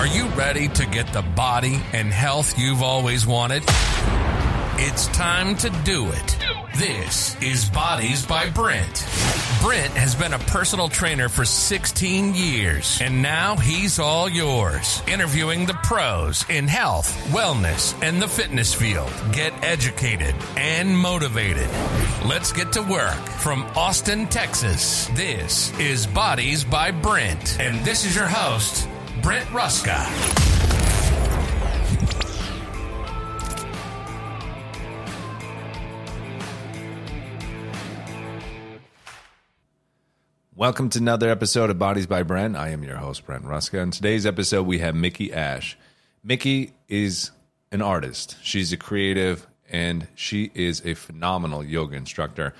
Are you ready to get the body and health you've always wanted? It's time to do it. This is Bodies by Brent. Brent has been a personal trainer for 16 years, and now he's all yours. Interviewing the pros in health, wellness, and the fitness field. Get educated and motivated. Let's get to work. From Austin, Texas, this is Bodies by Brent, and this is your host, Brent Ruska. Welcome to another episode of Bodies by Brent. I am your host, Brent Ruska. In today's episode, we have Mickey Ash. Mickey is an artist, she's a creative, and she is a phenomenal yoga instructor.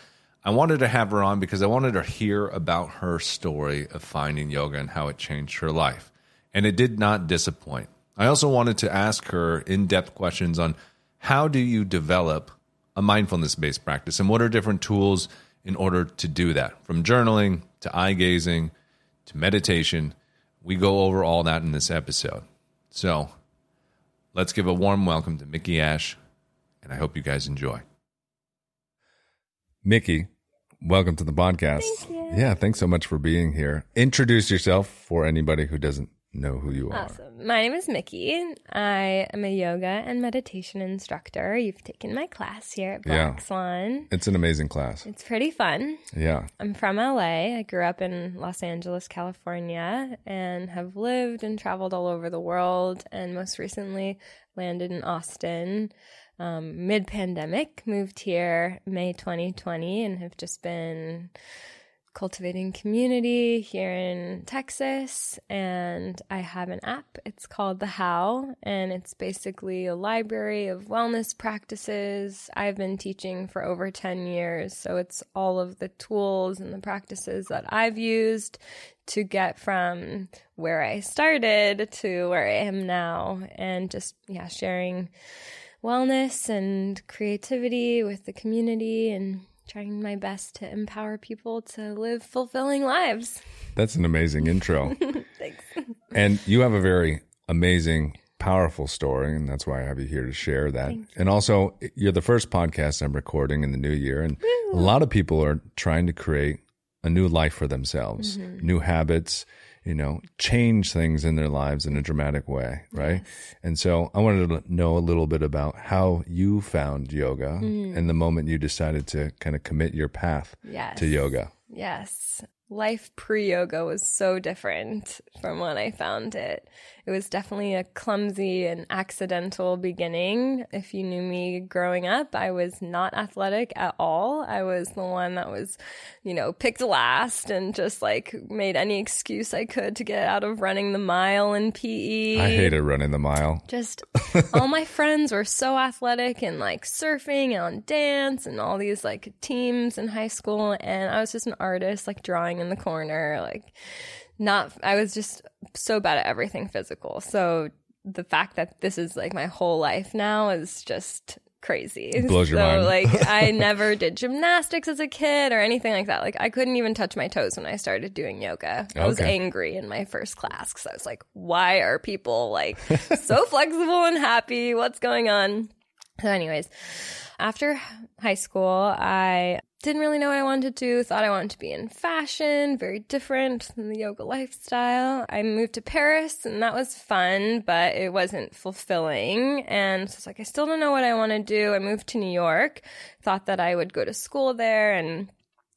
I wanted to have her on because I wanted to hear about her story of finding yoga and how it changed her life. And it did not disappoint. I also wanted to ask her in depth questions on how do you develop a mindfulness based practice and what are different tools in order to do that from journaling to eye gazing to meditation. We go over all that in this episode. So let's give a warm welcome to Mickey Ash, and I hope you guys enjoy. Mickey, welcome to the podcast. Thank you. Yeah, thanks so much for being here. Introduce yourself for anybody who doesn't know who you are. Awesome. My name is Mickey. I am a yoga and meditation instructor. You've taken my class here at Black Yeah. Swan. It's an amazing class. It's pretty fun. Yeah. I'm from LA. I grew up in Los Angeles, California, and have lived and traveled all over the world. And most recently, landed in Austin um, mid pandemic. Moved here May 2020 and have just been cultivating community here in Texas. And I have an app. It's called The How, and it's basically a library of wellness practices I've been teaching for over 10 years. So it's all of the tools and the practices that I've used to get from where I started to where I am now, and just, yeah, sharing wellness and creativity with the community and trying my best to empower people to live fulfilling lives. That's an amazing intro. Thanks. And you have a very amazing, powerful story, and that's why I have you here to share that. And also, you're the first podcast I'm recording in the new year, and a lot of people are trying to create a new life for themselves, mm-hmm. new habits, you know, change things in their lives in a dramatic way, right? And so I wanted to know a little bit about how you found yoga mm-hmm. and the moment you decided to kind of commit your path Yes. to yoga. Yes. Life pre yoga was so different from when I found it. It was definitely a clumsy and accidental beginning. If you knew me growing up, I was not athletic at all. I was the one that was, you know, picked last and just like made any excuse I could to get out of running the mile in PE. I hated running the mile. just all my friends were so athletic and like surfing and on dance and all these like teams in high school and I was just an artist like drawing in the corner like not I was just so bad at everything physical. So the fact that this is like my whole life now is just crazy. blows your so, mind. like I never did gymnastics as a kid or anything like that. Like I couldn't even touch my toes when I started doing yoga. I was angry in my first class because I was like, why are people like so flexible and happy? What's going on? So, anyways, after high school, I didn't really know what I wanted to do. Thought I wanted to be in fashion, very different than the yoga lifestyle. I moved to Paris and that was fun, but it wasn't fulfilling. And so it's like, I still don't know what I want to do. I moved to New York, thought that I would go to school there and,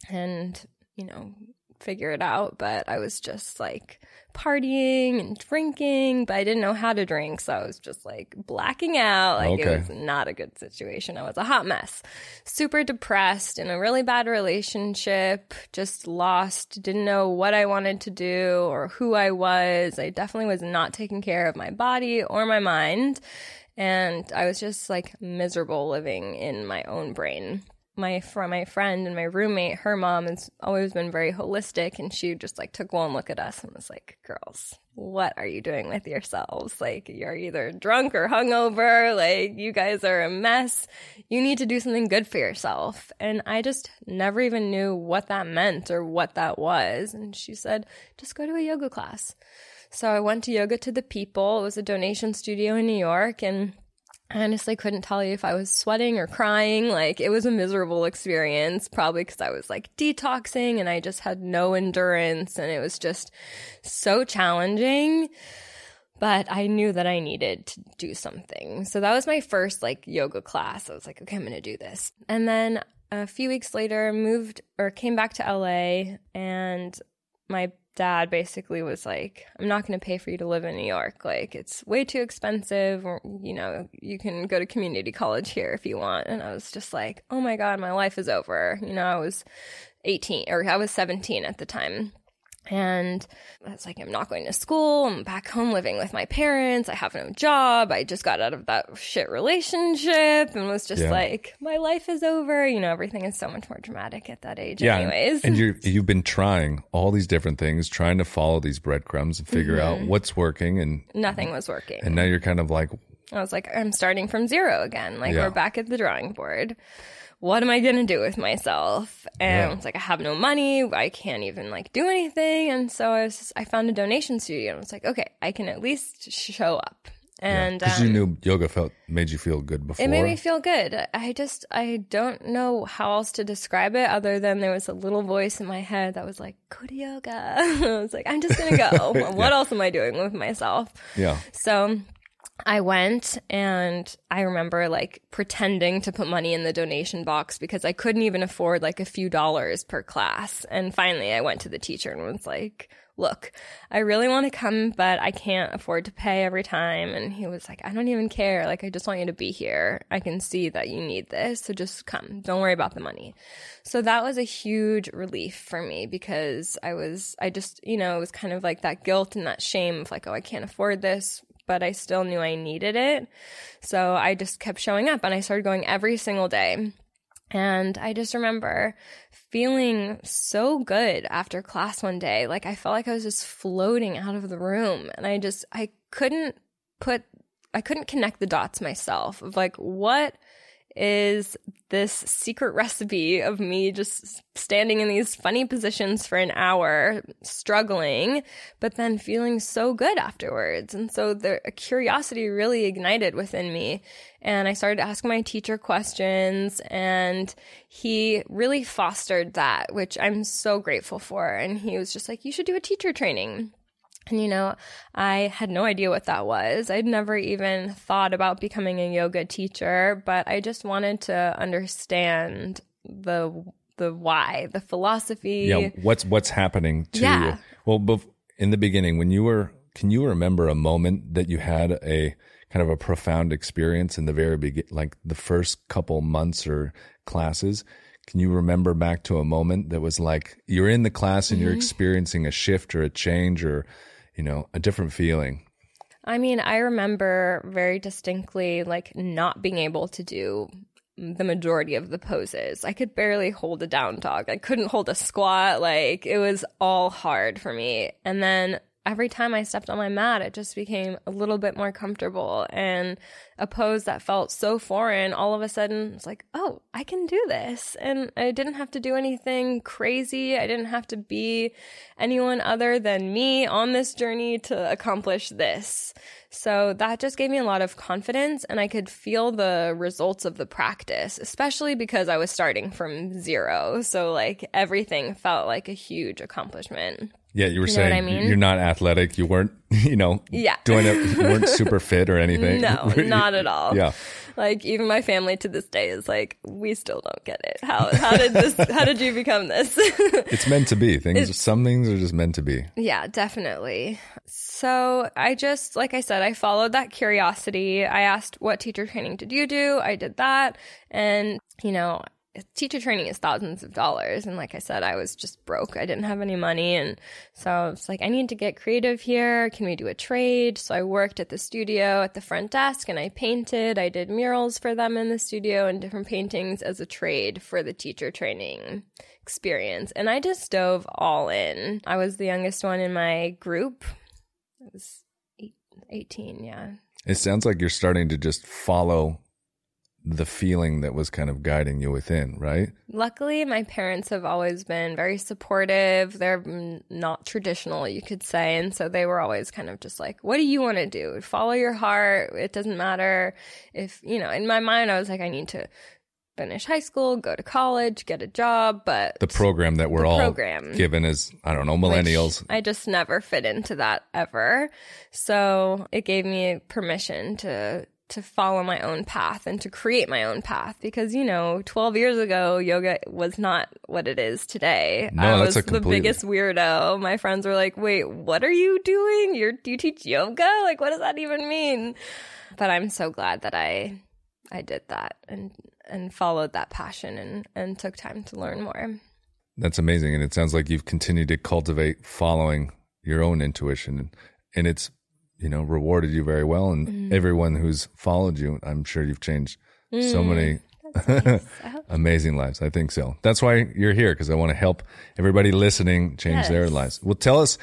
and, you know, figure it out, but I was just like partying and drinking, but I didn't know how to drink. So I was just like blacking out. Like Okay. it was not a good situation. I was a hot mess, super depressed in a really bad relationship, just lost, didn't know what I wanted to do or who I was. I definitely was not taking care of my body or my mind. And I was just like miserable living in my own brain my from my friend and my roommate, her mom has always been very holistic, and she just like took one look at us and was like, "Girls, what are you doing with yourselves? Like, you're either drunk or hungover. Like, you guys are a mess. You need to do something good for yourself." And I just never even knew what that meant or what that was. And she said, "Just go to a yoga class." So I went to Yoga to the People. It was a donation studio in New York and I honestly couldn't tell you if I was sweating or crying. Like it was a miserable experience, probably because I was like detoxing and I just had no endurance and it was just so challenging. But I knew that I needed to do something. So that was my first like yoga class. I was like, okay, I'm going to do this. And then a few weeks later, moved or came back to LA and my dad basically was like, I'm not going to pay for you to live in New York. Like, it's way too expensive. Or, you know, you can go to community college here if you want. And I was just like, oh my God, my life is over. You know, I was 18 or I was 17 at the time. And I was like, I'm not going to school. I'm back home living with my parents. I have no job. I just got out of that shit relationship and was just Yeah. like, my life is over. You know, everything is so much more dramatic at that age, Yeah, anyways. and you you've been trying all these different things, trying to follow these breadcrumbs and figure out Mm-hmm. what's working, and Nothing was working. and now you're kind of like, I was like, I'm starting from zero again. Like, Yeah. we're back at the drawing board. What am I going to do with myself? And Yeah. it's like, I have no money. I can't even like do anything. And so I was, just, I found a donation studio and was like, okay, I can at least show up. And because um, you knew yoga felt made you feel good before. it made me feel good. I just, I don't know how else to describe it other than there was a little voice in my head that was like, go to yoga. I was like, I'm just going to go. What else am I doing with myself? yeah, So I went and I remember like pretending to put money in the donation box because I couldn't even afford like a few dollars per class. And finally I went to the teacher and was like, look, I really want to come, but I can't afford to pay every time. And he was like, I don't even care. Like, I just want you to be here. I can see that you need this. So just come. Don't worry about the money. So that was a huge relief for me because I was, I just, you know, it was kind of like that guilt and that shame of like, oh, I can't afford this. But I still knew I needed it. So I just kept showing up and I started going every single day. And I just remember feeling so good after class one day. Like I felt like I was just floating out of the room and I just, I couldn't put, I couldn't connect the dots myself of like, what is this secret recipe of me just standing in these funny positions for an hour, struggling, but then feeling so good afterwards. And so the curiosity really ignited within me. And I started asking my teacher questions, and he really fostered that, which I'm so grateful for. And he was just like, You should do a teacher training. And you know, I had no idea what that was. I'd never even thought about becoming a yoga teacher, but I just wanted to understand the the why, the philosophy. yeah. What's what's happening to Yeah. you? Well, in the beginning, when you were, can you remember a moment that you had a kind of a profound experience in the very begin, like the first couple months or classes? Can you remember back to a moment that was like you're in the class and Mm-hmm. you're experiencing a shift or a change or, you know, a different feeling? I mean, I remember very distinctly like not being able to do the majority of the poses. I could barely hold a down dog. I couldn't hold a squat. Like it was all hard for me. And then every time I stepped on my mat, it just became a little bit more comfortable. And a pose that felt so foreign, all of a sudden, it's like, oh, I can do this. And I didn't have to do anything crazy. I didn't have to be anyone other than me on this journey to accomplish this. So that just gave me a lot of confidence and I could feel the results of the practice, especially because I was starting from zero. So like everything felt like a huge accomplishment. Yeah, you were You saying I mean? you're not athletic. You weren't, you know, Yeah. doing it. You weren't super fit or anything. No, not at all. Yeah. Like even my family to this day is like, we still don't get it. How how did this how did you become this? It's meant to be. Things, some things are just meant to be. Yeah, definitely. So I just, like I said, I followed that curiosity. I asked, what teacher training did you do? I did that. And, you know, teacher training is thousands of dollars. And like I said, I was just broke. I didn't have any money. And so I was like, I need to get creative here. Can we do a trade? So I worked at the studio at the front desk and I painted. I did murals for them in the studio and different paintings as a trade for the teacher training experience. And I just dove all in. I was the youngest one in my group. I was eight, 18, yeah. It sounds like you're starting to just follow the feeling that was kind of guiding you within, right? Luckily, my parents have always been very supportive. They're not traditional, you could say. And so they were always kind of just like, what do you want to do? Follow your heart. It doesn't matter if, you know, in my mind, I was like, I need to finish high school, go to college, get a job, but The program that we're all program. given is I don't know, millennials. I just never fit into that ever. So it gave me permission to to follow my own path and to create my own path because you know 12 years ago yoga was not what it is today. No, i that's was the biggest weirdo. My friends were like wait what are you doing? You're do you teach yoga? Like what does that even mean? But i'm so glad that i i did that and and followed that passion and and took time to learn more. That's amazing. And it sounds like you've continued to cultivate following your own intuition and it's, you know, rewarded you very well. And Mm-hmm. everyone who's followed you, I'm sure you've changed so many Mm, Nice. Amazing lives. I think so. That's why you're here because I want to help everybody listening change their lives. Well, tell us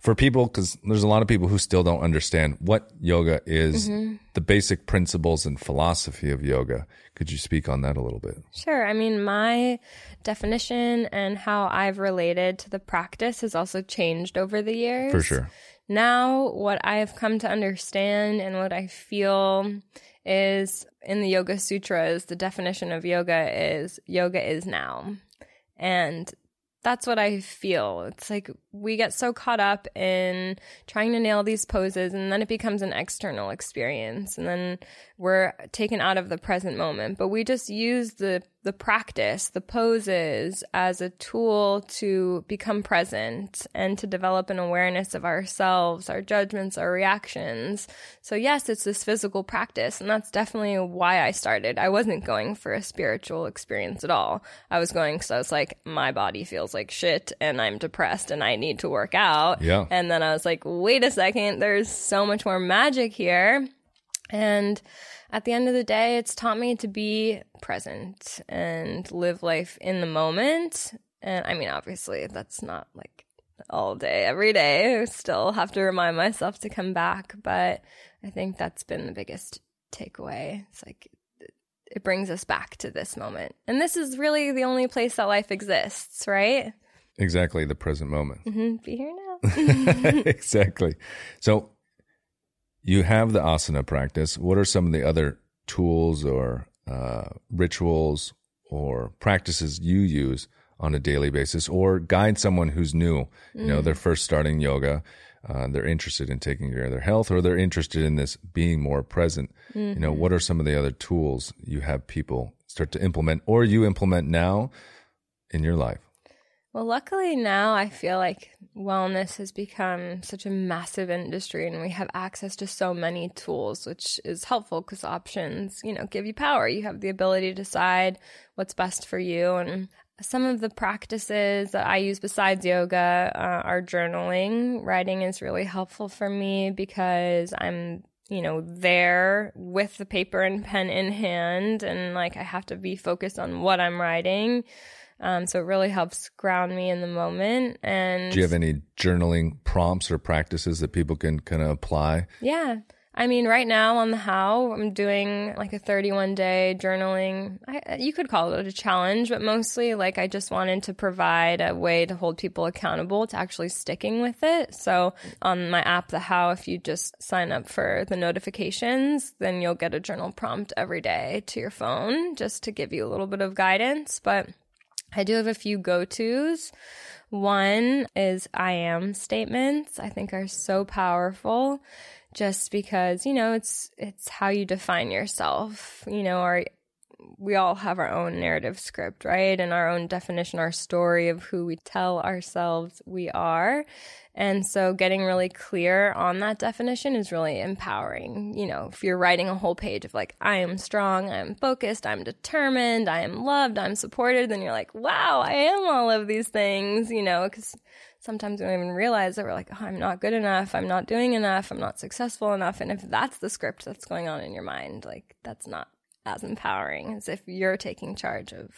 for people because there's a lot of people who still don't understand what yoga is, Mm-hmm. the basic principles and philosophy of yoga. Could you speak on that a little bit? Sure. I mean, my definition and how I've related to the practice has also changed over the years. For sure. Now, what I have come to understand and what I feel is in the Yoga Sutras, the definition of yoga is yoga is now. And that's what I feel. It's like we get so caught up in trying to nail these poses, and then it becomes an external experience, and then we're taken out of the present moment. But we just use the the practice, the poses, as a tool to become present and to develop an awareness of ourselves, our judgments, our reactions. So yes, it's this physical practice, and that's definitely why I started. I wasn't going for a spiritual experience at all. I was going because I was like, my body feels like shit, and I'm depressed, and I need to work out. Yeah. And then I was like, wait a second, there's so much more magic here. And at the end of the day, it's taught me to be present and live life in the moment. And I mean, obviously, that's not like all day, every day. I still have to remind myself to come back. But I think that's been the biggest takeaway. It's like it brings us back to this moment. And this is really the only place that life exists, right? Exactly. The present moment. hmm Be here now. exactly. So you have the asana practice. What are some of the other tools or uh, rituals or practices you use on a daily basis or guide someone who's new? You know, they're first starting yoga. Uh, they're interested in taking care of their health or they're interested in this being more present. You know, what are some of the other tools you have people start to implement or you implement now in your life? Well, luckily now I feel like wellness has become such a massive industry and we have access to so many tools, which is helpful because options, you know, give you power. You have the ability to decide what's best for you. And some of the practices that I use besides yoga uh, are journaling. Writing is really helpful for me because I'm you know, there with the paper and pen in hand, and like I have to be focused on what I'm writing. Um, so it really helps ground me in the moment. And Do you have any journaling prompts or practices that people can kind of apply? yeah, I mean, right now on the how, I'm doing like a 31 day journaling. I, you could call it a challenge, but mostly like I just wanted to provide a way to hold people accountable to actually sticking with it. So on my app, the how, if you just sign up for the notifications, then you'll get a journal prompt every day to your phone just to give you a little bit of guidance. But I do have a few go tos. One is I am statements, I think are so powerful just because, you know, it's it's how you define yourself. You know, our we all have our own narrative script, right? And our own definition, our story of who we tell ourselves we are. And so getting really clear on that definition is really empowering. You know, if you're writing a whole page of like, I am strong, I'm focused, I'm determined, I am loved, I'm supported, then you're like, wow, I am all of these things, you know, because sometimes we don't even realize that we're like, oh, I'm not good enough, I'm not doing enough, I'm not successful enough. And if that's the script that's going on in your mind, like, that's not as empowering as if you're taking charge of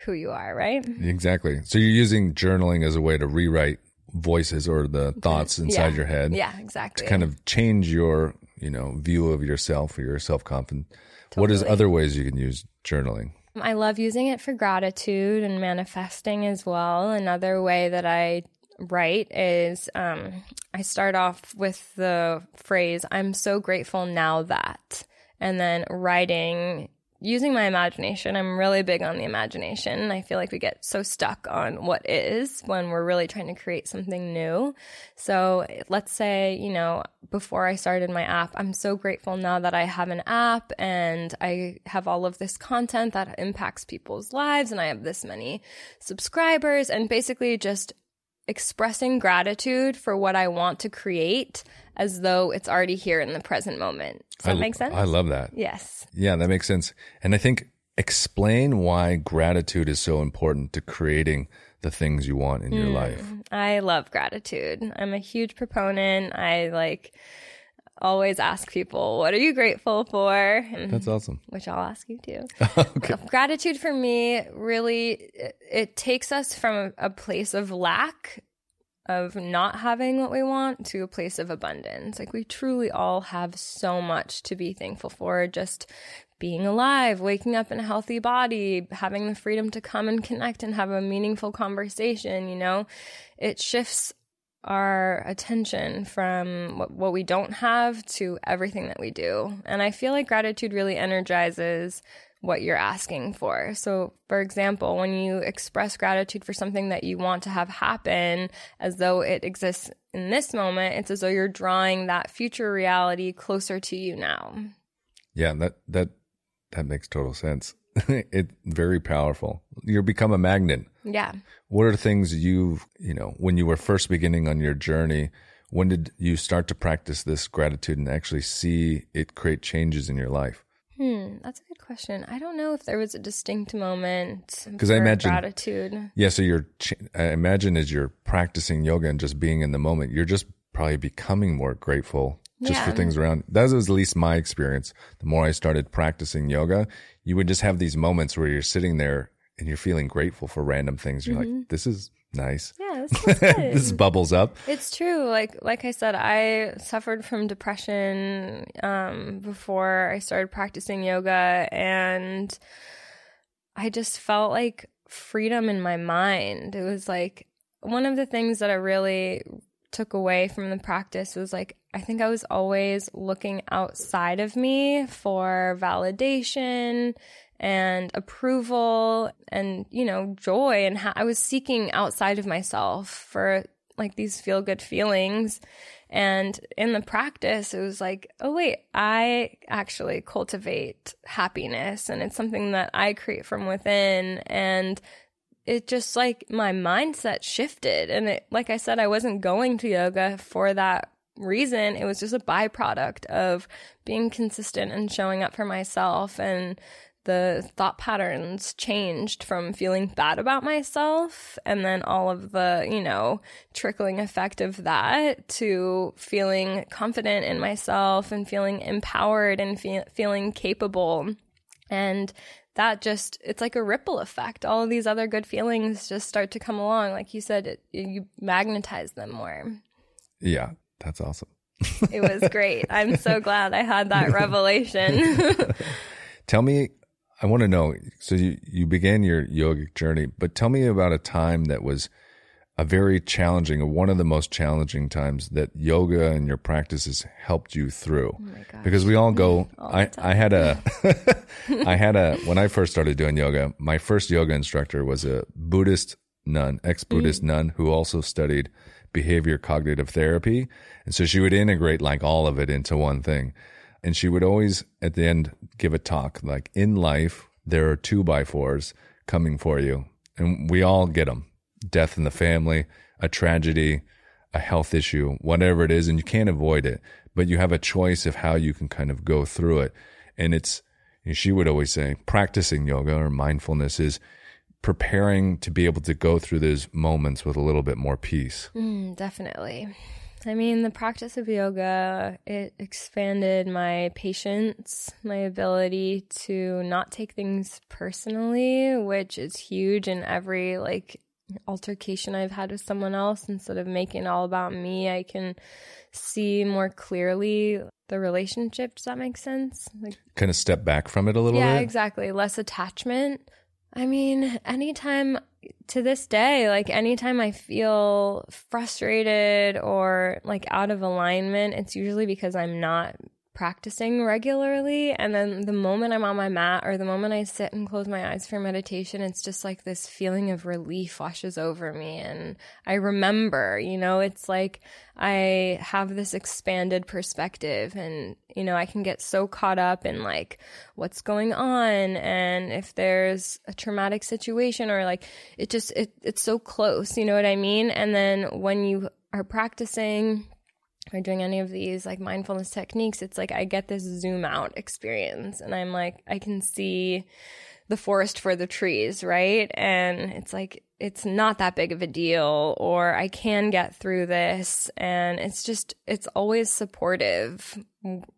who you are, right? Exactly. So you're using journaling as a way to rewrite voices or the thoughts inside Yeah. your head Yeah, exactly. to kind of change your you know view of yourself or your self confidence. What is other ways you can use journaling? I love using it for gratitude and manifesting as well. Another way that I write is um, I start off with the phrase, I'm so grateful now that, and then writing using my imagination. I'm really big on the imagination. I feel like we get so stuck on what is when we're really trying to create something new. So let's say, you know, before I started my app, I'm so grateful now that I have an app and I have all of this content that impacts people's lives and I have this many subscribers and basically just expressing gratitude for what I want to create as though it's already here in the present moment. Does that I, make sense? I love that. Yes. Yeah, that makes sense. And I think explain why gratitude is so important to creating the things you want in your Mm. life. I love gratitude. I'm a huge proponent. I like always ask people, what are you grateful for? That's awesome. which I'll ask you too. Gratitude for me really it, it takes us from a, a place of lack of not having what we want to a place of abundance. Like we truly all have so much to be thankful for just being alive, waking up in a healthy body, having the freedom to come and connect and have a meaningful conversation, you know. It shifts our attention from what, what we don't have to everything that we do. And I feel like gratitude really energizes what you're asking for. So, for example, when you express gratitude for something that you want to have happen as though it exists in this moment, it's as though you're drawing that future reality closer to you now. Yeah, that that that makes total sense. it's very powerful. You become a magnet. Yeah. What are things you've, you know, when you were first beginning on your journey, when did you start to practice this gratitude and actually see it create changes in your life? Hmm, that's a good question. I don't know if there was a distinct moment because I imagine- gratitude. Yeah, so you're, I imagine as you're practicing yoga and just being in the moment, you're just probably becoming more grateful just for things around. That was at least my experience. The more I started practicing yoga, you would just have these moments where you're sitting there and you're feeling grateful for random things. You're like, this is nice. Yeah, this good. this bubbles up. It's true. Like like I said, I suffered from depression um, before I started practicing yoga, and I just felt like freedom in my mind. It was like one of the things that I really took away from the practice was like I think I was always looking outside of me for validation and approval and you know joy and ha- I was seeking outside of myself for like these feel good feelings. And in the practice it was like oh wait I actually cultivate happiness and it's something that I create from within. And it just like my mindset shifted. And it like I said I wasn't going to yoga for that reason. It was just a byproduct of being consistent and showing up for myself. And the thought patterns changed from feeling bad about myself and then all of the, you know, trickling effect of that to feeling confident in myself and feeling empowered and fe- feeling capable. And that just, it's like a ripple effect. All of these other good feelings just start to come along. Like you said, it, you magnetize them more. Yeah, that's awesome. It was great. I'm so glad I had that revelation. Tell me, I want to know. So you, you began your yogic journey, but tell me about a time that was a very challenging, one of the most challenging times that yoga and your practices helped you through. Oh. Because we all go. All I, I had a, I had a when I first started doing yoga. My first yoga instructor was a Buddhist nun, ex Buddhist nun, who also studied behavior cognitive therapy, and so she would integrate like all of it into one thing. And she would always at the end give a talk like, in life there are two by fours coming for you, and we all get them: death in the family, a tragedy, a health issue, whatever it is, and you can't avoid it, but you have a choice of how you can kind of go through it. And it's, she would always say, practicing yoga or mindfulness is preparing to be able to go through those moments with a little bit more peace. Mm, definitely. I mean, the practice of yoga, it expanded my patience, my ability to not take things personally, which is huge in every like altercation I've had with someone else, instead of making it all about me, I can see more clearly the relationship. Does that make sense? Like, Kind of step back from it a little yeah, bit. exactly. Less attachment. I mean, anytime to this day, like anytime I feel frustrated or like out of alignment, it's usually because I'm not practicing regularly. And then the moment I'm on my mat or the moment I sit and close my eyes for meditation, it's just like this feeling of relief washes over me. And I remember, you know, it's like I have this expanded perspective and, you know, I can get so caught up in like what's going on and if there's a traumatic situation or like it just, it, it's so close, you know what I mean? And then when you are practicing or doing any of these like mindfulness techniques, it's like I get this zoom out experience and I'm like, I can see the forest for the trees, right? And it's like, it's not that big of a deal, or I can get through this. And it's just, it's always supportive,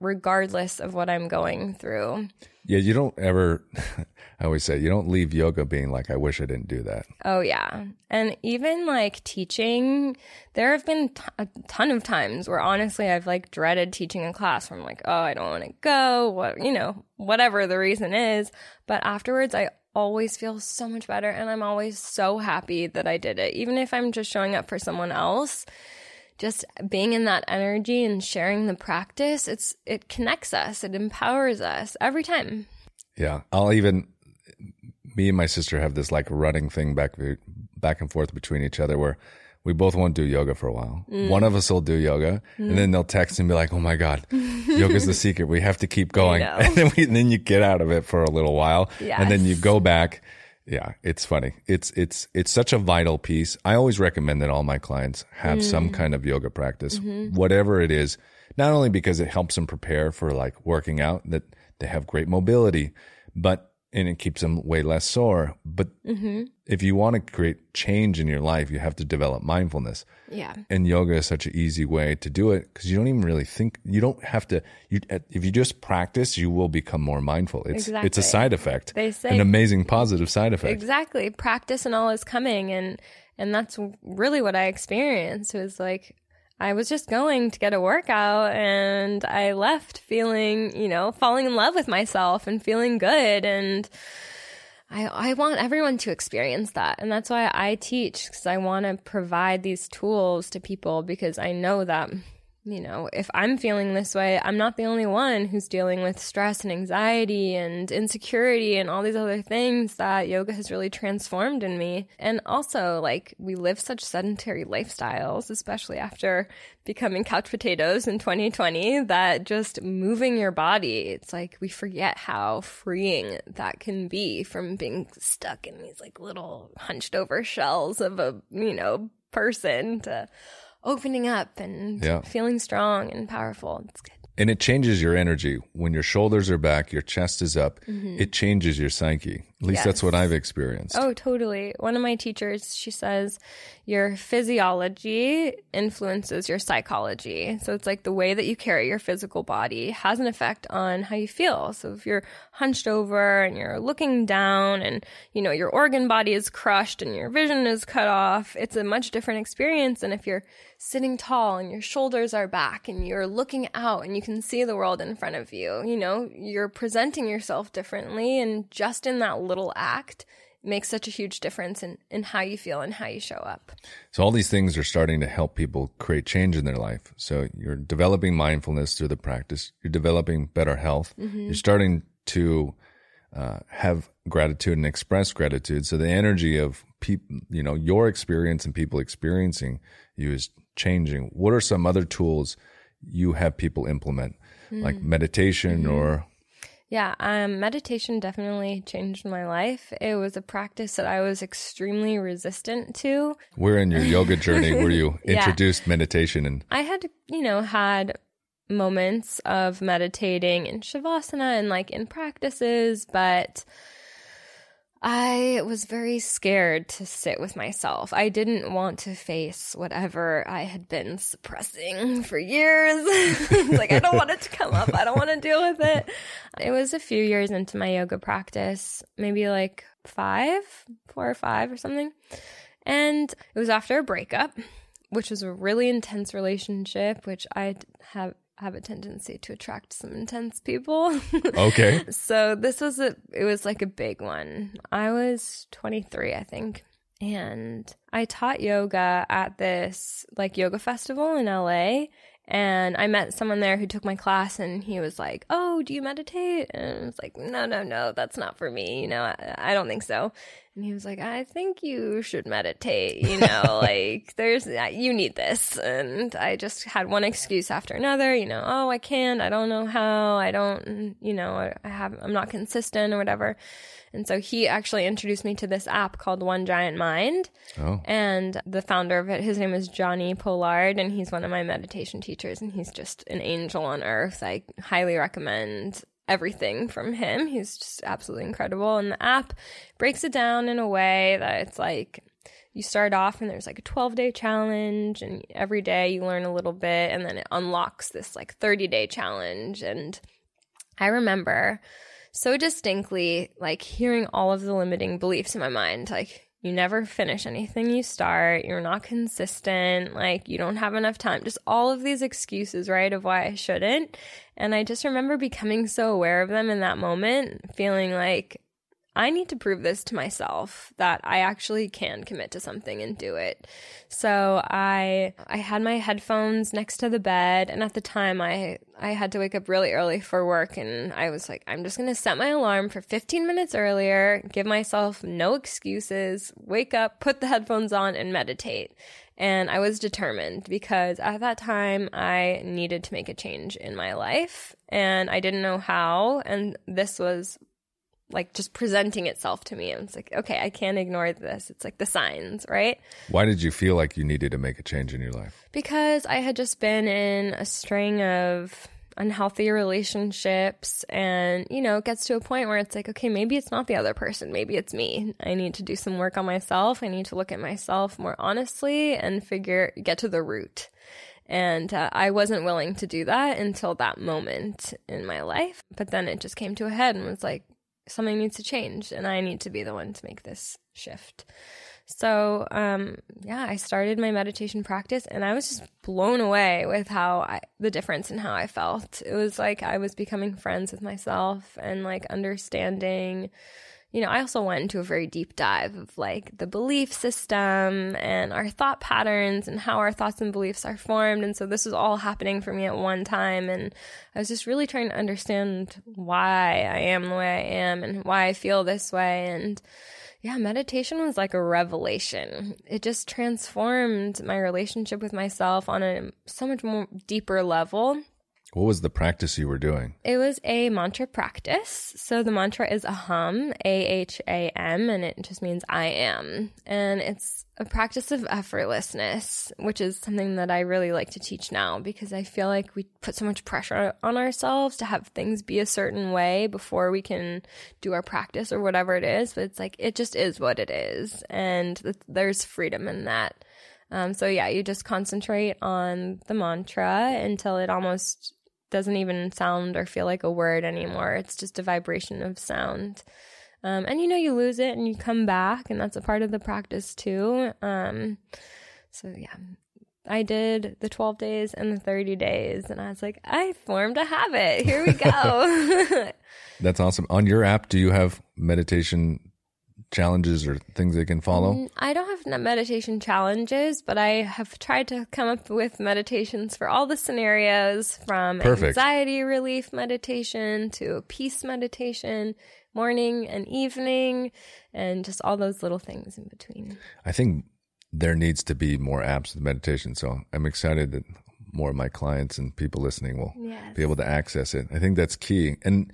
regardless of what I'm going through. Yeah, you don't ever. I always say you don't leave yoga being like, I wish I didn't do that. Oh, yeah. And even like teaching, there have been t- a ton of times where honestly I've like dreaded teaching a class where I'm like, oh, I don't want to go, what, you know, whatever the reason is. But afterwards, I always feel so much better and I'm always so happy that I did it. Even if I'm just showing up for someone else, just being in that energy and sharing the practice, it's it connects us, it empowers us every time. Yeah, I'll even me and my sister have this like running thing back back and forth between each other where we both won't do yoga for a while. Mm. One of us will do yoga, and then they'll text and be like, "Oh my god, yoga's the secret. We have to keep going." And then, we, and then you get out of it for a little while, and then you go back. Yeah, it's funny. It's it's it's such a vital piece. I always recommend that all my clients have Mm. some kind of yoga practice, Mm-hmm. whatever it is. Not only because it helps them prepare for like working out, that they have great mobility, but and it keeps them way less sore. But Mm-hmm. if you want to create change in your life, you have to develop mindfulness. Yeah. And yoga is such an easy way to do it because you don't even really think. You don't have to. You if you just practice, you will become more mindful. It's it's a side effect. They say- an amazing positive side effect. Exactly. Practice and all is coming and and that's really what I experienced. It was like I was just going to get a workout and I left feeling, you know, falling in love with myself and feeling good and I, I want everyone to experience that. And that's why I teach because I want to provide these tools to people because I know that, you know, if I'm feeling this way, I'm not the only one who's dealing with stress and anxiety and insecurity and all these other things that yoga has really transformed in me. And also, like, we live such sedentary lifestyles, especially after becoming couch potatoes in 2020, that just moving your body, it's like we forget how freeing that can be from being stuck in these like little hunched over shells of a, you know, person to opening up and Yeah. feeling strong and powerful. It's good. and it changes your energy when your shoulders are back, your chest is up. It changes your psyche. At least that's what Mm-hmm. I've experienced. Oh, totally. One of my teachers, she says, your physiology influences your psychology. So it's like the way that you carry your physical body has an effect on how you feel. So if you're hunched over and you're looking down and, you know, your organ body is crushed and your vision is cut off, it's a much different experience than if you're sitting tall and your shoulders are back and you're looking out and you can see the world in front of you. You know, you're presenting yourself differently and just in that little act makes such a huge difference in, in how you feel and how you show up. So all these things are starting to help people create change in their life. So you're developing mindfulness through the practice. You're developing better health. You're starting to uh, have gratitude and express gratitude. So the energy of people, you know, your experience and people experiencing you is changing. What are some other tools you have people implement, like meditation or Yeah, um, meditation definitely changed my life. It was a practice that I was extremely resistant to. where in your yoga journey were you Yeah. introduced meditation and I had, you know, had moments of meditating in Shavasana and like in practices, but I was very scared to sit with myself. I didn't want to face whatever I had been suppressing for years. Like, I don't want it to come up. I don't want to deal with it. It was a few years into my yoga practice, maybe like five, four or five or something. And it was after a breakup, which was a really intense relationship, which I have have a tendency to attract some intense people. Okay. so this was a it was like a big one. I was 23, I think. And I taught yoga at this like yoga festival in LA and I met someone there who took my class and he was like, Oh, do you meditate? And I was like, No, no, no, that's not for me. You know, I, I don't think so. And he was like, I think you should meditate. You know, like there's, uh, you need this. And I just had one excuse after another, you know, oh, I can't, I don't know how, I don't, you know, I have, I'm not consistent or whatever. And so he actually introduced me to this app called One Giant Mind. Oh. And the founder of it, his name is Jonni Pollard, and he's one of my meditation teachers, and he's just an angel on earth. I highly recommend everything from him. He's just absolutely incredible. And the app breaks it down in a way that it's like you start off and there's like a 12 day challenge, and every day you learn a little bit, and then it unlocks this like 30 day challenge. And I remember so distinctly like hearing all of the limiting beliefs in my mind like you never finish anything you start you're not consistent like you don't have enough time just all of these excuses right of why i shouldn't and i just remember becoming so aware of them in that moment feeling like I need to prove this to myself that I actually can commit to something and do it. So I I had my headphones next to the bed and at the time I I had to wake up really early for work and I was like I'm just going to set my alarm for 15 minutes earlier, give myself no excuses, wake up, put the headphones on and meditate. And I was determined because at that time I needed to make a change in my life and I didn't know how and this was like just presenting itself to me. And it's like, okay, I can't ignore this. It's like the signs, right? Why did you feel like you needed to make a change in your life? Because I had just been in a string of unhealthy relationships and you know it gets to a point where it's like okay maybe it's not the other person maybe it's me i need to do some work on myself i need to look at myself more honestly and figure get to the root and uh, I wasn't willing to do that until that moment in my life. But then it just came to a head and was like, something needs to change and I need to be the one to make this shift. So, um, yeah, I started my meditation practice and I was just blown away with how I, the difference in how I felt. It was like I was becoming friends with myself and like understanding you know, I also went into a very deep dive of like the belief system and our thought patterns and how our thoughts and beliefs are formed. And so this was all happening for me at one time. And I was just really trying to understand why I am the way I am and why I feel this way. And yeah, meditation was like a revelation. It just transformed my relationship with myself on a so much more deeper level. What was the practice you were doing? It was a mantra practice. So the mantra is aham, A H A M, and it just means I am. And it's a practice of effortlessness, which is something that I really like to teach now because I feel like we put so much pressure on ourselves to have things be a certain way before we can do our practice or whatever it is. But it's like, it just is what it is. And there's freedom in that. Um, so yeah, you just concentrate on the mantra until it almost doesn't even sound or feel like a word anymore. It's just a vibration of sound. Um, and you know, you lose it and you come back, and that's a part of the practice too. Um, so, yeah, I did the 12 days and the 30 days, and I was like, I formed a habit. Here we go. that's awesome. On your app, do you have meditation challenges or things they can follow? Mm, I don't have meditation challenges, but I have tried to come up with meditations for all the scenarios from Perfect. anxiety relief meditation to peace meditation, morning and evening, and just all those little things in between. I think there needs to be more apps with meditation. So I'm excited that more of my clients and people listening will yes. be able to access it. I think that's key. And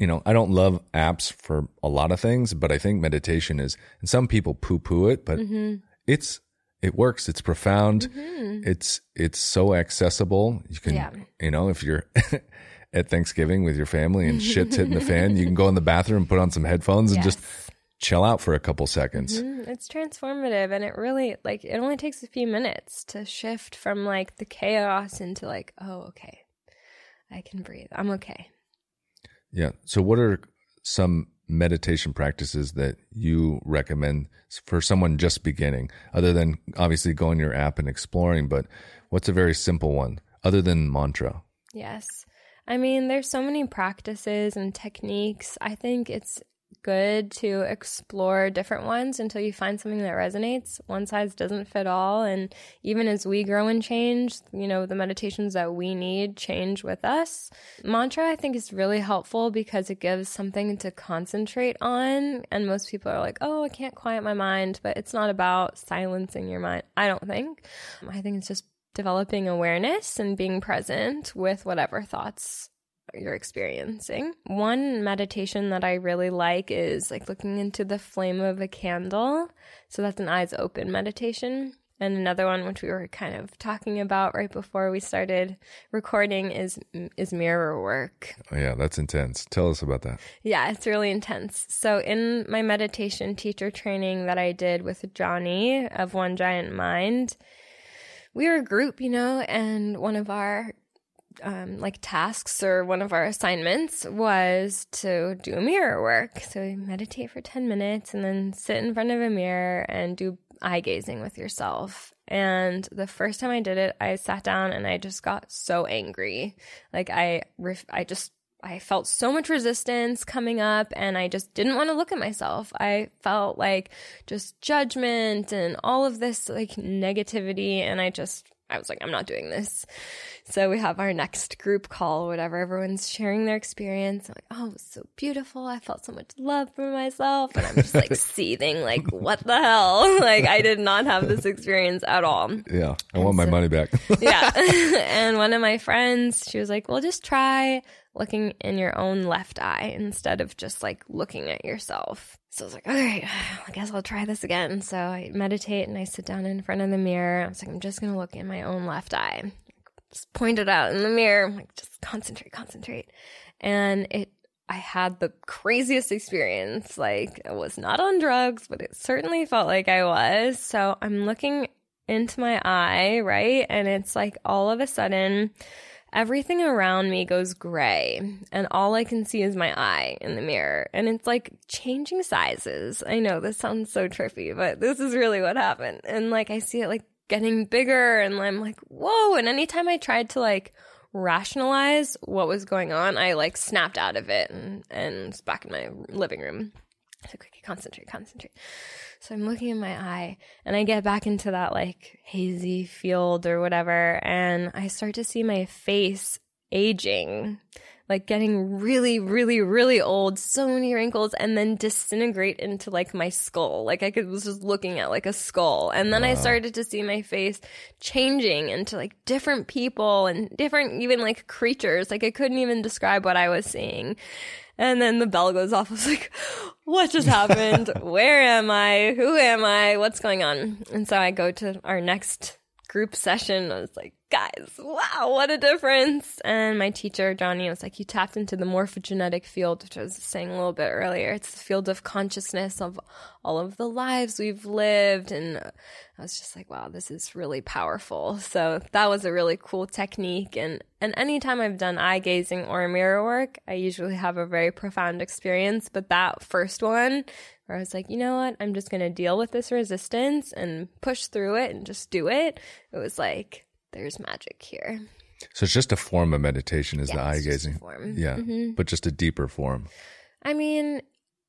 you know, I don't love apps for a lot of things, but I think meditation is, and some people poo poo it, but mm-hmm. it's, it works. It's profound. Mm-hmm. It's, it's so accessible. You can, yeah. you know, if you're at Thanksgiving with your family and shit's hitting the fan, you can go in the bathroom, put on some headphones and yes. just chill out for a couple seconds. Mm-hmm. It's transformative and it really like it only takes a few minutes to shift from like the chaos into like, oh, okay. I can breathe. I'm okay. Yeah. So, what are some meditation practices that you recommend for someone just beginning, other than obviously going your app and exploring? But what's a very simple one other than mantra? Yes. I mean, there's so many practices and techniques. I think it's good to explore different ones until you find something that resonates. One size doesn't fit all. And even as we grow and change, you know, the meditations that we need change with us. Mantra, I think, is really helpful because it gives something to concentrate on. And most people are like, oh, I can't quiet my mind. But it's not about silencing your mind, I don't think. I think it's just developing awareness and being present with whatever thoughts you're experiencing. One meditation that I really like is like looking into the flame of a candle. So that's an eyes open meditation. And another one, which we were kind of talking about right before we started recording, is is mirror work. Oh yeah, that's intense. Tell us about that. Yeah, it's really intense. So in my meditation teacher training that I did with Jonni of One Giant Mind, we were a group, you know, and one of our um, like tasks or one of our assignments was to do a mirror work. So we meditate for 10 minutes and then sit in front of a mirror and do eye gazing with yourself. And the first time I did it, I sat down and I just got so angry. Like I, I just, I felt so much resistance coming up and I just didn't want to look at myself. I felt like just judgment and all of this like negativity. And I just, I was like, I'm not doing this. So we have our next group call, whatever. Everyone's sharing their experience. I'm like, oh, it was so beautiful. I felt so much love for myself. And I'm just like seething, like, what the hell? Like, I did not have this experience at all. Yeah. I want my money back. yeah. and one of my friends, she was like, well, just try looking in your own left eye instead of just like looking at yourself. So I was like, all right, I guess I'll try this again. So I meditate and I sit down in front of the mirror. I was like, I'm just going to look in my own left eye. Just point it out in the mirror. I'm like, just concentrate, concentrate. And it, I had the craziest experience. Like, I was not on drugs, but it certainly felt like I was. So I'm looking into my eye, right? And it's like all of a sudden, everything around me goes gray and all I can see is my eye in the mirror. And it's like changing sizes. I know this sounds so trippy, but this is really what happened. And like I see it like getting bigger and I'm like, whoa. And anytime I tried to like rationalize what was going on, I like snapped out of it and, and back in my living room. So quickly concentrate, concentrate. So I'm looking in my eye and I get back into that like hazy field or whatever. And I start to see my face aging, like getting really, really, really old, so many wrinkles, and then disintegrate into like my skull. Like I could, was just looking at like a skull. And then wow. I started to see my face changing into like different people and different, even like creatures. Like I couldn't even describe what I was seeing. And then the bell goes off. I was like, what just happened? Where am I? Who am I? What's going on? And so I go to our next group session. I was like, guys, wow, what a difference. And my teacher, Jonni, was like, you tapped into the morphogenetic field, which I was saying a little bit earlier. It's the field of consciousness of all of the lives we've lived. And I was just like, wow, this is really powerful. So that was a really cool technique. And, and anytime I've done eye gazing or mirror work, I usually have a very profound experience. But that first one, where I was like, you know what? I'm just going to deal with this resistance and push through it and just do it. It was like, there's magic here. So it's just a form of meditation, is yeah, the eye gazing. Yeah, mm-hmm. but just a deeper form. I mean,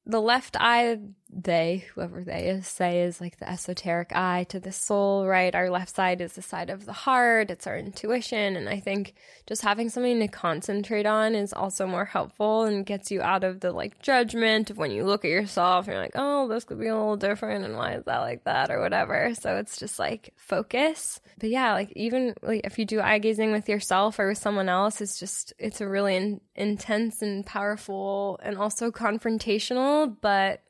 the left eye they, whoever they is, say is like the esoteric eye to the soul, right? Our left side is the side of the heart, it's our intuition. And I think just having something to concentrate on is also more helpful and gets you out of the like judgment of when you look at yourself, you're like, oh, this could be a little different, and why is that like that, or whatever. So it's just like focus. But yeah, like even like if you do eye gazing with yourself or with someone else, it's just, it's a really in- intense and powerful and also confrontational, but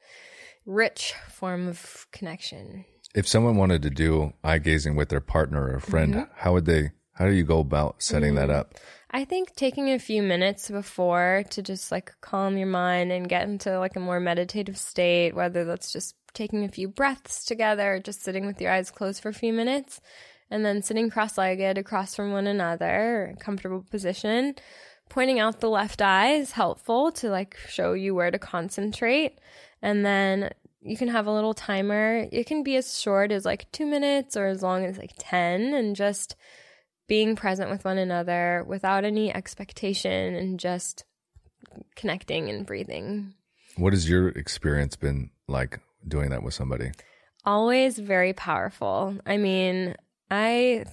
rich form of connection. If someone wanted to do eye gazing with their partner or friend, mm-hmm. how would they? How do you go about setting mm-hmm. that up? I think taking a few minutes before to just like calm your mind and get into like a more meditative state, whether that's just taking a few breaths together, just sitting with your eyes closed for a few minutes, and then sitting cross legged across from one another, comfortable position pointing out the left eye is helpful to like show you where to concentrate. And then you can have a little timer. It can be as short as like two minutes or as long as like 10 and just being present with one another without any expectation and just connecting and breathing. What has your experience been like doing that with somebody? Always very powerful. I mean, I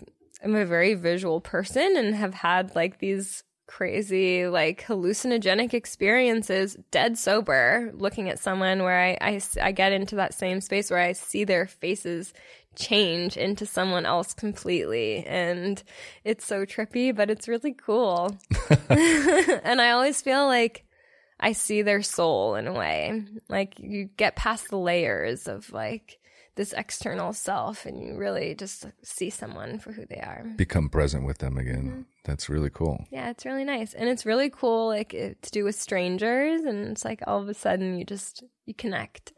am a very visual person and have had like these crazy like hallucinogenic experiences dead sober looking at someone where I, I, I get into that same space where i see their faces change into someone else completely. And it's so trippy but it's really cool. And i always feel like i see their soul in a way. Like you get past the layers of like this external self and you really just see someone for who they are. Become present with them again. Mm-hmm. That's really cool. Yeah, it's really nice. And it's really cool like it, to do with strangers and it's like all of a sudden you just you connect.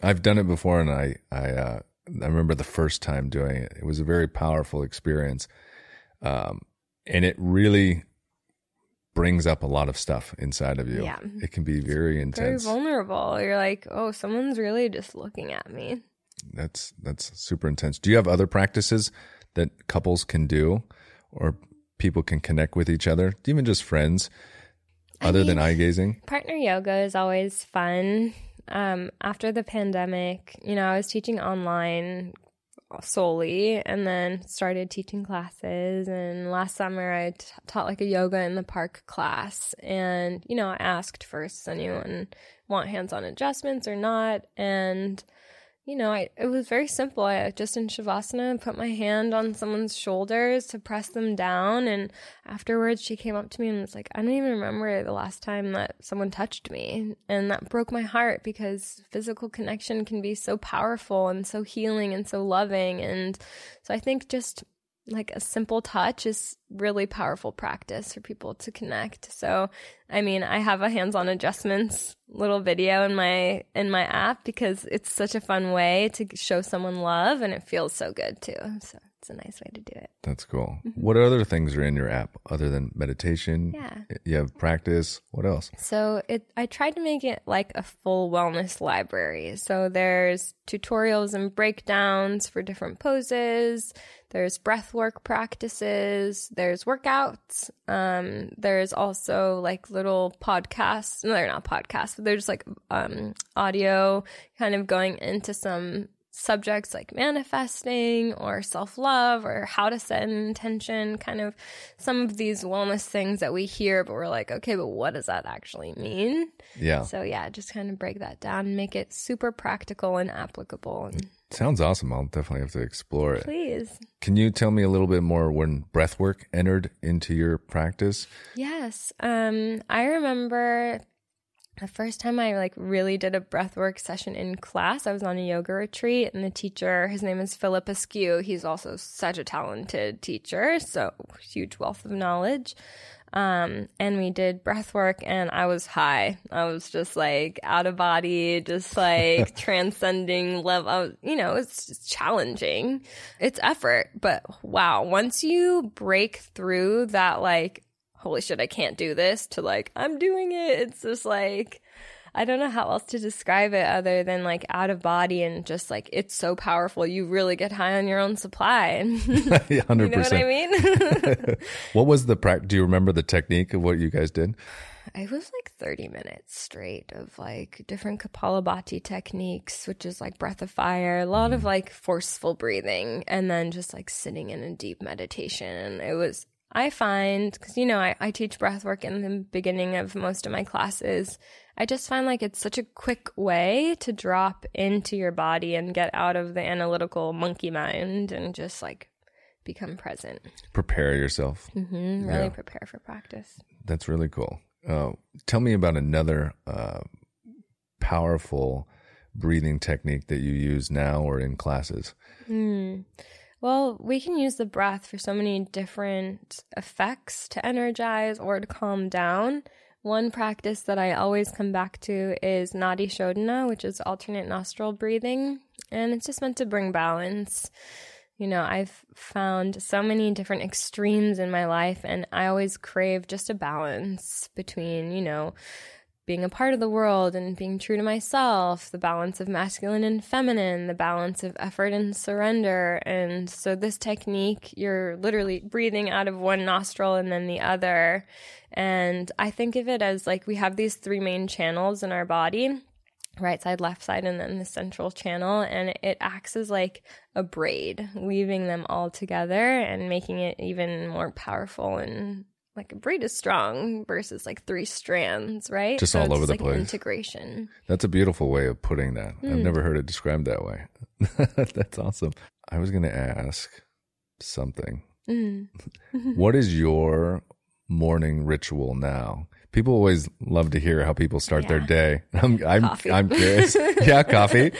I've done it before and I I uh I remember the first time doing it. It was a very powerful experience. Um and it really brings up a lot of stuff inside of you. Yeah. It can be very intense. Very vulnerable. You're like, oh, someone's really just looking at me that's that's super intense. Do you have other practices that couples can do or people can connect with each other, even just friends, other I mean, than eye gazing? Partner yoga is always fun. Um, after the pandemic, you know, I was teaching online solely and then started teaching classes and last summer I t- taught like a yoga in the park class and you know I asked first does anyone want hands-on adjustments or not and you know, I, it was very simple. I just in Shavasana put my hand on someone's shoulders to press them down. And afterwards, she came up to me and was like, I don't even remember the last time that someone touched me. And that broke my heart because physical connection can be so powerful and so healing and so loving. And so I think just like a simple touch is really powerful practice for people to connect. So, I mean, I have a hands-on adjustments little video in my in my app because it's such a fun way to show someone love and it feels so good too. So, it's a nice way to do it. That's cool. Mm-hmm. What other things are in your app other than meditation? Yeah. You have practice. What else? So it I tried to make it like a full wellness library. So there's tutorials and breakdowns for different poses. There's breath work practices. There's workouts. Um, there's also like little podcasts. No, they're not podcasts, but they're just like um, audio kind of going into some subjects like manifesting or self love or how to set an intention, kind of some of these wellness things that we hear, but we're like, okay, but what does that actually mean? Yeah. So, yeah, just kind of break that down and make it super practical and applicable. And Sounds awesome. I'll definitely have to explore it. Please. Can you tell me a little bit more when breathwork entered into your practice? Yes. Um, I remember the first time I like really did a breathwork session in class, I was on a yoga retreat, and the teacher, his name is Philip Askew. He's also such a talented teacher, so huge wealth of knowledge. Um, and we did breath work, and I was high. I was just like out of body, just like transcending level. You know, it's challenging. It's effort, but wow, once you break through that, like holy shit, I can't do this to like, I'm doing it. It's just like, I don't know how else to describe it other than like out of body and just like it's so powerful. You really get high on your own supply. 100%. you know what I mean? what was the practice? Do you remember the technique of what you guys did? It was like 30 minutes straight of like different Kapalabhati techniques, which is like breath of fire, a lot of mm. like forceful breathing, and then just like sitting in a deep meditation. It was I find, because you know, I, I teach breath work in the beginning of most of my classes. I just find like it's such a quick way to drop into your body and get out of the analytical monkey mind and just like become present. Prepare yourself. Mm-hmm, really yeah. prepare for practice. That's really cool. Uh, tell me about another uh, powerful breathing technique that you use now or in classes. Mm. Well, we can use the breath for so many different effects to energize or to calm down. One practice that I always come back to is Nadi Shodhana, which is alternate nostril breathing, and it's just meant to bring balance. You know, I've found so many different extremes in my life, and I always crave just a balance between, you know, being a part of the world and being true to myself, the balance of masculine and feminine, the balance of effort and surrender. And so, this technique, you're literally breathing out of one nostril and then the other. And I think of it as like we have these three main channels in our body right side, left side, and then the central channel. And it acts as like a braid, weaving them all together and making it even more powerful and like a braid is strong versus like three strands, right? Just all over the like place. Integration. That's a beautiful way of putting that. I've Hmm. never heard it described that way. That's awesome. I was going to ask something. Mm. what is your morning ritual now? People always love to hear how people start their day. I'm I'm, Coffee. I'm curious. yeah, coffee.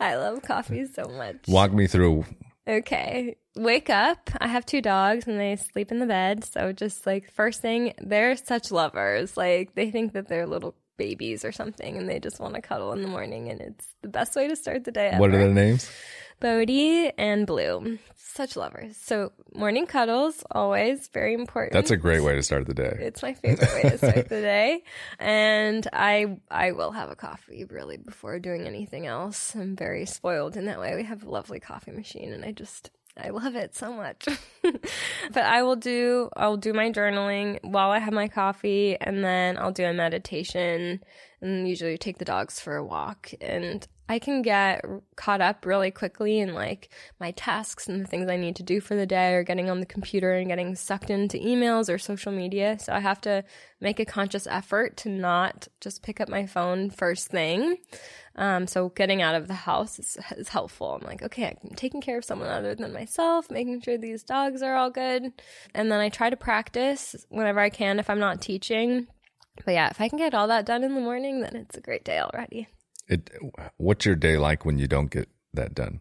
I love coffee so much. Walk me through. Okay. Wake up. I have two dogs and they sleep in the bed. So just like first thing, they're such lovers. Like they think that they're little babies or something and they just want to cuddle in the morning and it's the best way to start the day ever. What are their names? Bodie and Blue. Such lovers. So morning cuddles, always very important. That's a great way to start the day. It's my favorite way to start the day. And I I will have a coffee really before doing anything else. I'm very spoiled in that way. We have a lovely coffee machine and I just I love it so much. but I will do I'll do my journaling while I have my coffee and then I'll do a meditation and usually take the dogs for a walk and I can get caught up really quickly in like my tasks and the things I need to do for the day or getting on the computer and getting sucked into emails or social media. So I have to make a conscious effort to not just pick up my phone first thing. Um, so getting out of the house is, is helpful. I'm like, okay, I'm taking care of someone other than myself, making sure these dogs are all good. And then I try to practice whenever I can if I'm not teaching. But yeah, if I can get all that done in the morning, then it's a great day already. It. What's your day like when you don't get that done?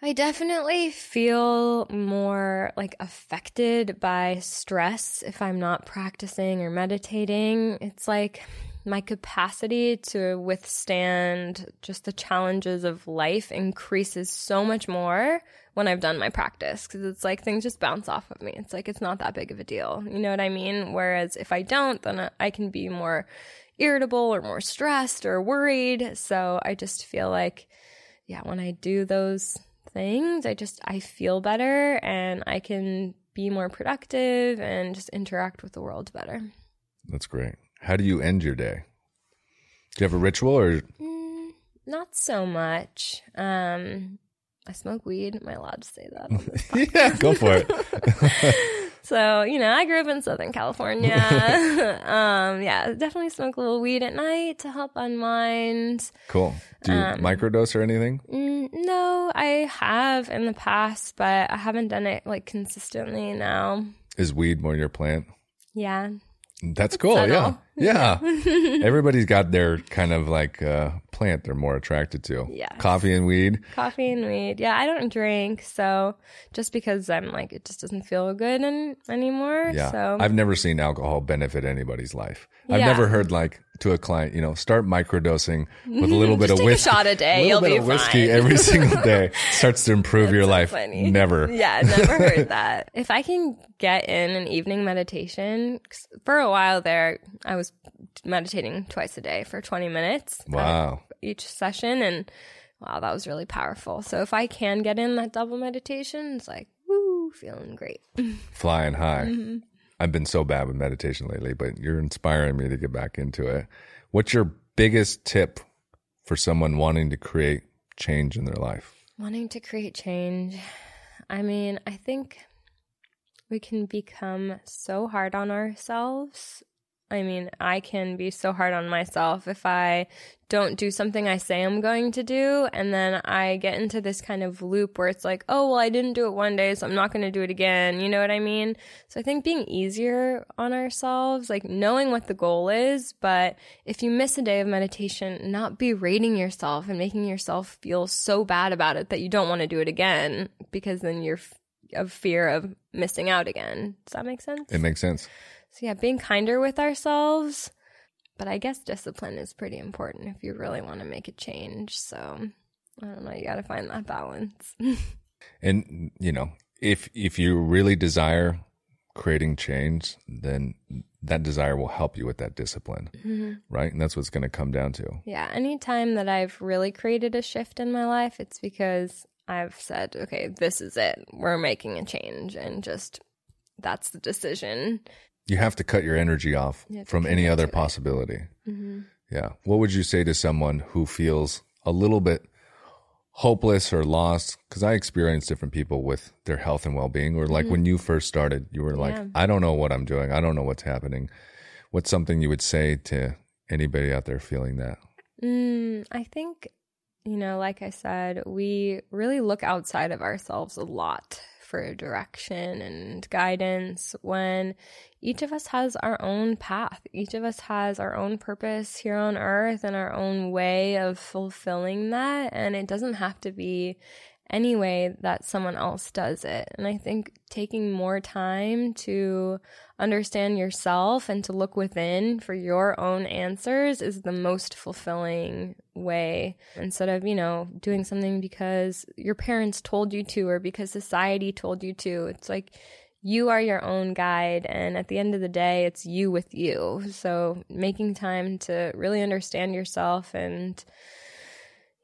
I definitely feel more like affected by stress if I'm not practicing or meditating. It's like my capacity to withstand just the challenges of life increases so much more when I've done my practice because it's like things just bounce off of me. It's like it's not that big of a deal. You know what I mean? Whereas if I don't, then I can be more irritable or more stressed or worried. So I just feel like yeah, when I do those things, I just I feel better and I can be more productive and just interact with the world better. That's great. How do you end your day? Do you have a ritual or Mm, not so much. Um I smoke weed. Am I allowed to say that? yeah, go for it. So, you know, I grew up in Southern California. um, yeah, definitely smoke a little weed at night to help unwind. Cool. Do you Um, microdose or anything? Mm, no, I have in the past, but I haven't done it like consistently now. Is weed more your plant? Yeah. That's cool. Yeah. subtle. Yeah. Everybody's got their kind of like uh, plant they're more attracted to. Yeah. Coffee and weed. Coffee and weed. Yeah, I don't drink, so just because I'm like it just doesn't feel good an- anymore. Yeah. So I've never seen alcohol benefit anybody's life. I've Yeah. never heard like to a client, you know, start microdosing with a little bit of whiskey. shot a day, you'll bit be of whiskey fine. every single day starts to improve your so life. funny. Never. Yeah, never heard that. If I can get in an evening meditation, for a while there, I was meditating twice a day for 20 minutes. Wow. each session. And wow, that was really powerful. So if I can get in that double meditation, it's like, woo, feeling great. Flying high. Mm-hmm. I've been so bad with meditation lately, but you're inspiring me to get back into it. What's your biggest tip for someone wanting to create change in their life? Wanting to create change. I mean, I think we can become so hard on ourselves. I mean, I can be so hard on myself if I don't do something I say I'm going to do. And then I get into this kind of loop where it's like, oh, well, I didn't do it one day, so I'm not going to do it again. You know what I mean? So I think being easier on ourselves, like knowing what the goal is, but if you miss a day of meditation, not berating yourself and making yourself feel so bad about it that you don't want to do it again because then you're f- of fear of missing out again. Does that make sense? It makes sense. So yeah, being kinder with ourselves. But I guess discipline is pretty important if you really want to make a change. So I don't know, you got to find that balance. And you know, if if you really desire creating change, then that desire will help you with that discipline, Mm-hmm. right? And that's what's going to come down to. Yeah, anytime that I've really created a shift in my life, it's because I've said, okay, this is it. We're making a change and just that's the decision. You have to cut your energy off You from any other possibility. Mm-hmm. Yeah. What would you say to someone who feels a little bit hopeless or lost? Because I experienced different people with their health and well being, or like when you first started, you were like, Mm-hmm. Yeah. I don't know what I'm doing. I don't know what's happening. What's something you would say to anybody out there feeling that? Mm, I think, you know, like I said, we really look outside of ourselves a lot for direction and guidance when each of us has our own path. Each of us has our own purpose here on earth and our own way of fulfilling that. And it doesn't have to be any way that someone else does it. And I think taking more time to understand yourself and to look within for your own answers is the most fulfilling way instead of, you know, doing something because your parents told you to or because society told you to. It's like you are your own guide and at the end of the day it's you with you. So making time to really understand yourself and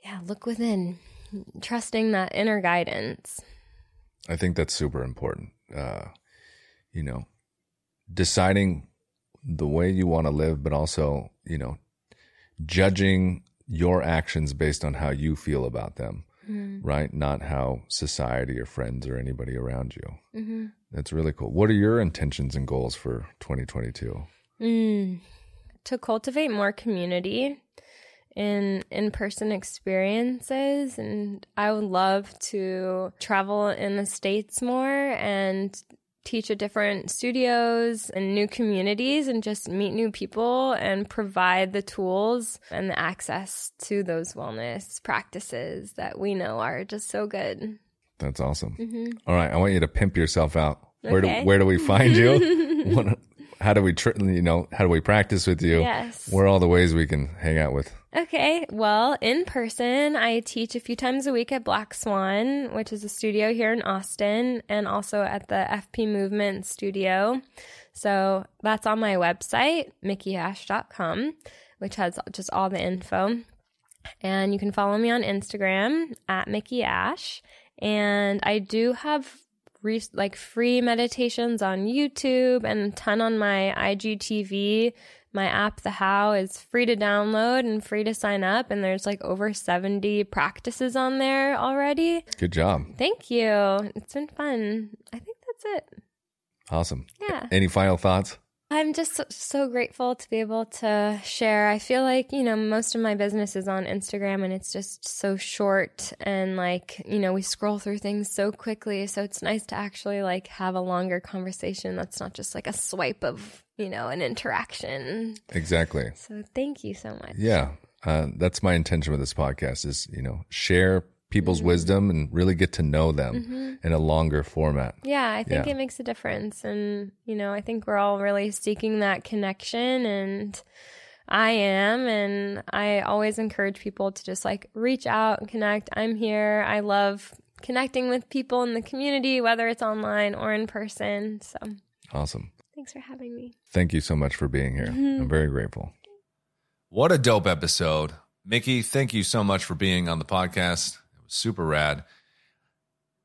yeah, look within, trusting that inner guidance. I think that's super important. Uh, you know, deciding the way you want to live, but also, you know, judging your actions based on how you feel about them, right? Not how society or friends or anybody around you. Mm-hmm. That's really cool. What are your intentions and goals for 2022? Mm. To cultivate more community in in-person experiences and I would love to travel in the states more and teach at different studios and new communities and just meet new people and provide the tools and the access to those wellness practices that we know are just so good. That's awesome. All right, I want you to pimp yourself out. Where do Mm-hmm. Where do we find you? What- how do we tr- you know how do we practice with you? Yes. Where are all the ways we can hang out with? Okay, well, in person, I teach a few times a week at Black Swan, which is a studio here in Austin, and also at the FP Movement Studio. So that's on my website, mickeyhash.com, which has just all the info. And you can follow me on Instagram at Mickey Ash. And I do have re- like free meditations on YouTube and a ton on my IGTV. My app, The How, is free to download and free to sign up. And there's like over 70 practices on there already. Good job. Thank you. It's been fun. I think that's it. Awesome. Yeah. Any final thoughts? I'm just so, grateful to be able to share. I feel like, you know, most of my business is on Instagram and it's just so short and like, you know, we scroll through things so quickly. So it's nice to actually like have a longer conversation that's not just like a swipe of, you know, an interaction. Exactly. So thank you so much. Yeah. Uh, that's my intention with this podcast is, you know, share people's wisdom and really get to know them mm-hmm. in a longer format. Yeah, I think Yeah. it makes a difference. And, you know, I think we're all really seeking that connection. And I am. And I always encourage people to just like reach out and connect. I'm here. I love connecting with people in the community, whether it's online or in person. So Awesome. thanks for having me. Thank you so much for being here. Mm-hmm. I'm very grateful. What a dope episode. Mickey, thank you so much for being on the podcast. Super rad.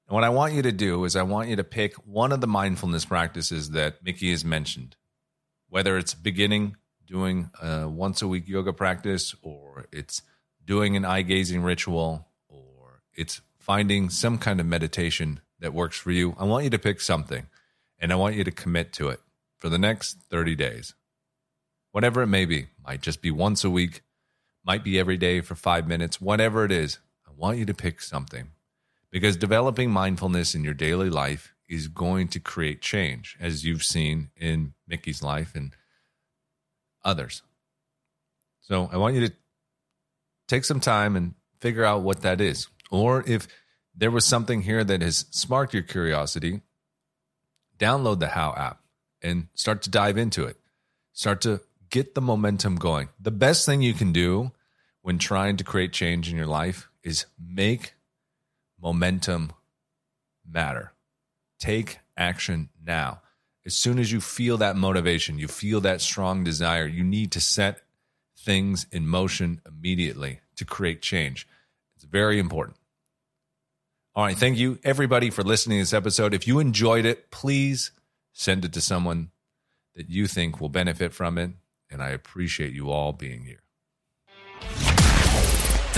And what I want you to do is I want you to pick one of the mindfulness practices that Mickey has mentioned, whether it's beginning doing a once a week yoga practice, or it's doing an eye gazing ritual, or it's finding some kind of meditation that works for you. I want you to pick something and I want you to commit to it for the next 30 days whatever it may be. Might just be once a week, might be every day for five minutes, whatever it is. Want you to pick something because developing mindfulness in your daily life is going to create change, as you've seen in Mickey's life and others. So I want you to take some time and figure out what that is. Or if there was something here that has sparked your curiosity, download the How app and start to dive into it. Start to get the momentum going. The best thing you can do when trying to create change in your life is make momentum matter. Take action now. As soon as you feel that motivation, you feel that strong desire, you need to set things in motion immediately to create change. It's very important. All right. Thank you, everybody, for listening to this episode. If you enjoyed it, please send it to someone that you think will benefit from it. And I appreciate you all being here.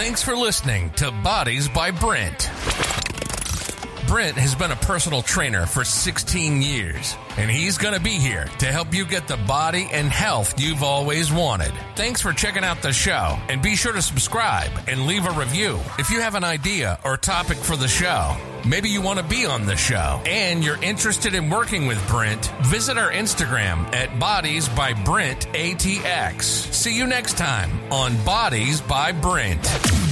Thanks for listening to Bodies by Brent. Brent has been a personal trainer for 16 years, and he's going to be here to help you get the body and health you've always wanted. Thanks for checking out the show, and be sure to subscribe and leave a review. If you have an idea or topic for the show, maybe you want to be on the show, and you're interested in working with Brent, visit our Instagram at Bodies by Brent ATX. See you next time on Bodies by Brent.